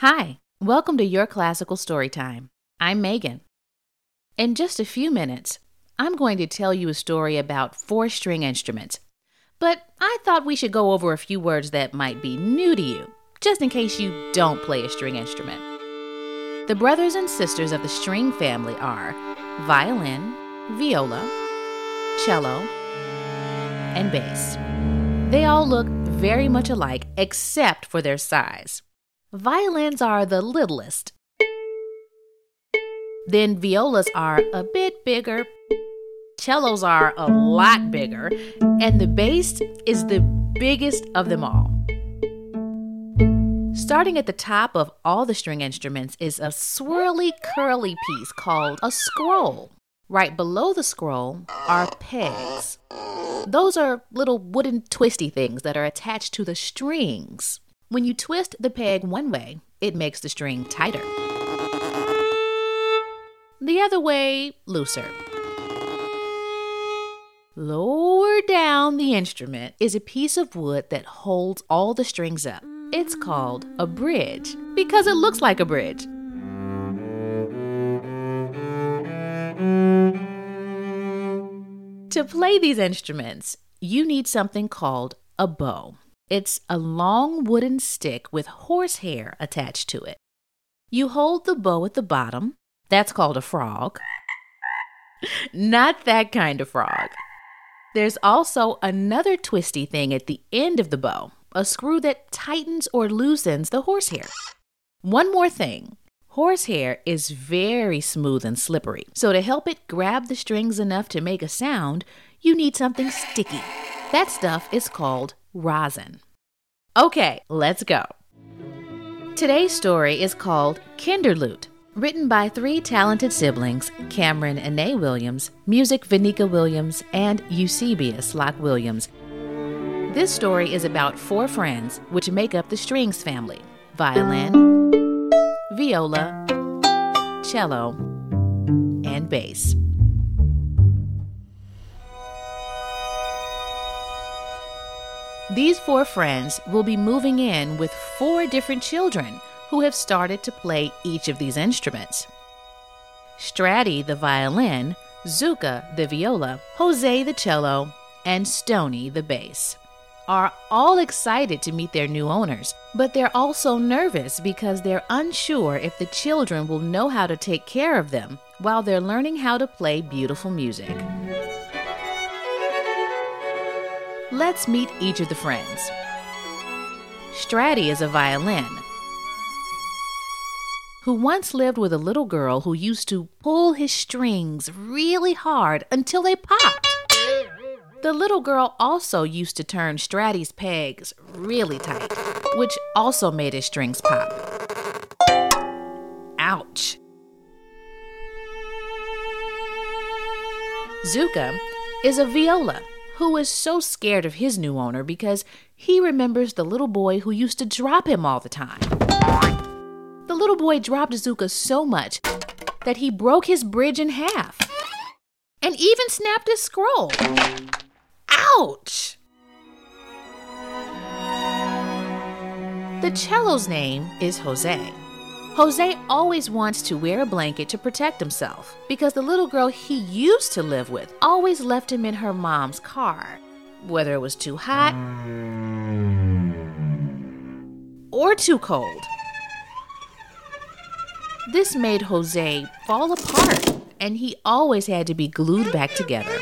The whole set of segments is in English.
Hi, welcome to Your Classical Storytime. I'm Megan. In just a few minutes, I'm going to tell you a story about four string instruments. But I thought we should go over a few words that might be new to you, just in case you don't play a string instrument. The brothers and sisters of the string family are violin, viola, cello, and bass. They all look very much alike except for their size. Violins are the littlest. Then violas are a bit bigger. Cellos are a lot bigger. And the bass is the biggest of them all. Starting at the top of all the string instruments is a swirly, curly piece called a scroll. Right below the scroll are pegs. Those are little wooden twisty things that are attached to the strings. When you twist the peg one way, it makes the string tighter. The other way, looser. Lower down the instrument is a piece of wood that holds all the strings up. It's called a bridge because it looks like a bridge. To play these instruments, you need something called a bow. It's a long wooden stick with horsehair attached to it. You hold the bow at the bottom. That's called a frog. Not that kind of frog. There's also another twisty thing at the end of the bow, a screw that tightens or loosens the horsehair. One more thing horsehair is very smooth and slippery, so to help it grab the strings enough to make a sound, you need something sticky. That stuff is called rosin. Okay, let's go. Today's story is called Kinderlute, written by three talented siblings, Cameron Nay Williams, music Vanika Williams, and Eusebius Locke Williams. This story is about four friends which make up the strings family violin, viola, cello, and bass. These four friends will be moving in with four different children who have started to play each of these instruments. Stratty, the violin, Zuka, the viola, Jose, the cello, and Stony, the bass, are all excited to meet their new owners, but they're also nervous because they're unsure if the children will know how to take care of them while they're learning how to play beautiful music. Let's meet each of the friends. Stratty is a violin who once lived with a little girl who used to pull his strings really hard until they popped. The little girl also used to turn Stratty's pegs really tight, which also made his strings pop. Ouch. Zuka is a viola who is so scared of his new owner because he remembers the little boy who used to drop him all the time. The little boy dropped Zuka so much that he broke his bridge in half and even snapped his scroll. Ouch! The cello's name is Jose. Jose always wants to wear a blanket to protect himself because the little girl he used to live with always left him in her mom's car, whether it was too hot or too cold. This made Jose fall apart, and he always had to be glued back together.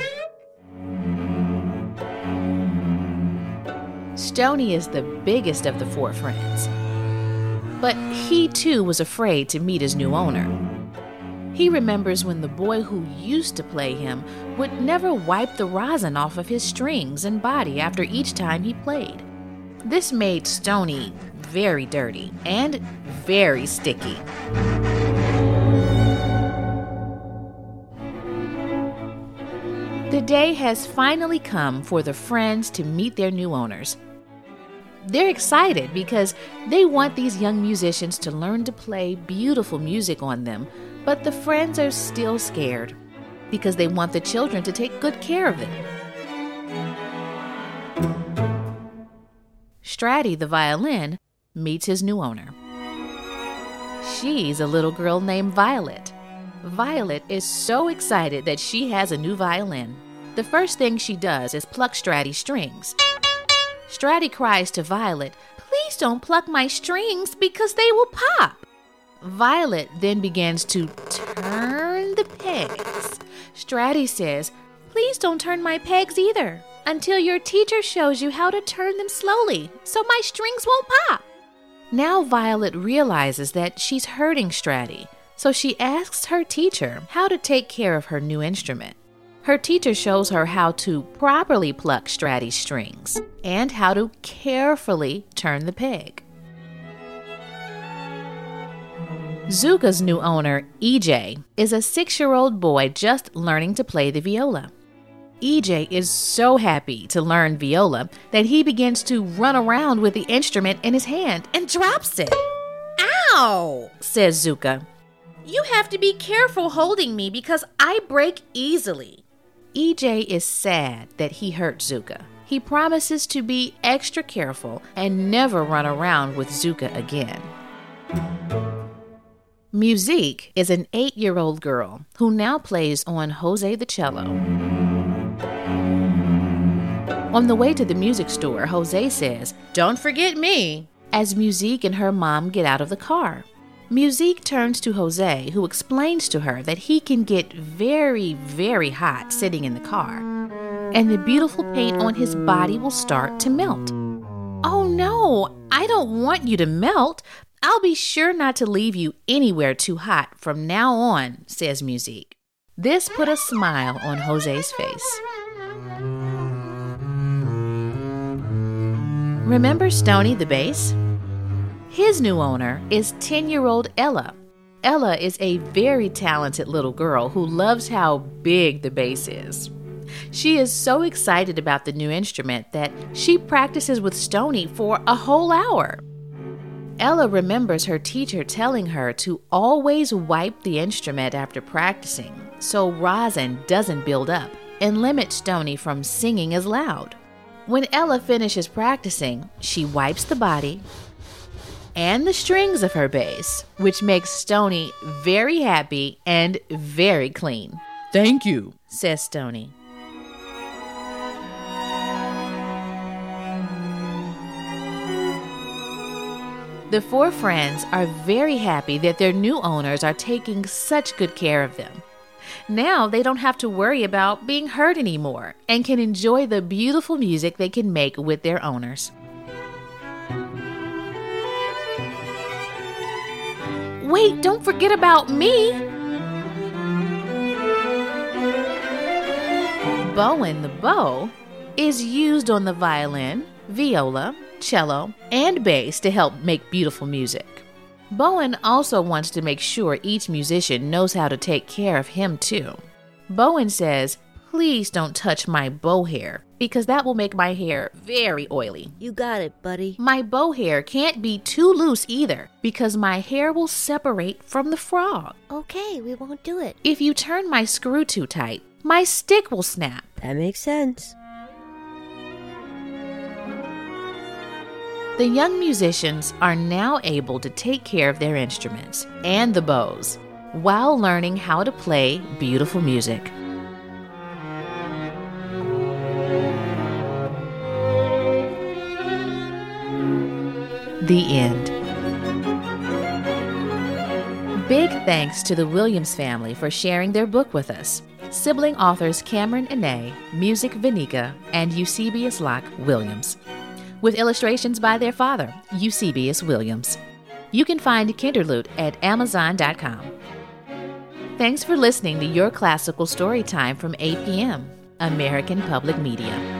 Stony is the biggest of the four friends. But he too was afraid to meet his new owner. He remembers when the boy who used to play him would never wipe the rosin off of his strings and body after each time he played. This made Stony very dirty and very sticky. The day has finally come for the friends to meet their new owners. They're excited because they want these young musicians to learn to play beautiful music on them, but the friends are still scared because they want the children to take good care of them. Stratty, the violin, meets his new owner. She's a little girl named Violet. Violet is so excited that she has a new violin. The first thing she does is pluck Stratty's strings. Stratty cries to Violet, Please don't pluck my strings because they will pop. Violet then begins to turn the pegs. Stratty says, Please don't turn my pegs either until your teacher shows you how to turn them slowly so my strings won't pop. Now Violet realizes that she's hurting Stratty, so she asks her teacher how to take care of her new instrument. Her teacher shows her how to properly pluck Stratty's strings and how to carefully turn the peg. Zuka's new owner, EJ, is a six year old boy just learning to play the viola. EJ is so happy to learn viola that he begins to run around with the instrument in his hand and drops it. Ow, says Zuka. You have to be careful holding me because I break easily. EJ is sad that he hurt Zuka. He promises to be extra careful and never run around with Zuka again. Musique is an eight year old girl who now plays on Jose the cello. On the way to the music store, Jose says, Don't forget me, as Musique and her mom get out of the car. Musique turns to Jose, who explains to her that he can get very, very hot sitting in the car, and the beautiful paint on his body will start to melt. Oh no, I don't want you to melt, I'll be sure not to leave you anywhere too hot from now on, says Musique. This put a smile on Jose's face. Remember Stony the bass? His new owner is 10 year old Ella. Ella is a very talented little girl who loves how big the bass is. She is so excited about the new instrument that she practices with Stony for a whole hour. Ella remembers her teacher telling her to always wipe the instrument after practicing so rosin doesn't build up and limit Stony from singing as loud. When Ella finishes practicing, she wipes the body and the strings of her bass, which makes Stony very happy and very clean. Thank you, says Stony. The four friends are very happy that their new owners are taking such good care of them. Now they don't have to worry about being hurt anymore and can enjoy the beautiful music they can make with their owners. Wait, don't forget about me! Bowen the bow is used on the violin, viola, cello, and bass to help make beautiful music. Bowen also wants to make sure each musician knows how to take care of him too. Bowen says, Please don't touch my bow hair because that will make my hair very oily. You got it, buddy. My bow hair can't be too loose either because my hair will separate from the frog. Okay, we won't do it. If you turn my screw too tight, my stick will snap. That makes sense. The young musicians are now able to take care of their instruments and the bows while learning how to play beautiful music. The end. Big thanks to the Williams family for sharing their book with us. Sibling authors Cameron Ine, Music Vinica, and Eusebius Locke Williams with illustrations by their father, Eusebius Williams. You can find KinderLute at Amazon.com. Thanks for listening to Your Classical Story Time from APM, American Public Media.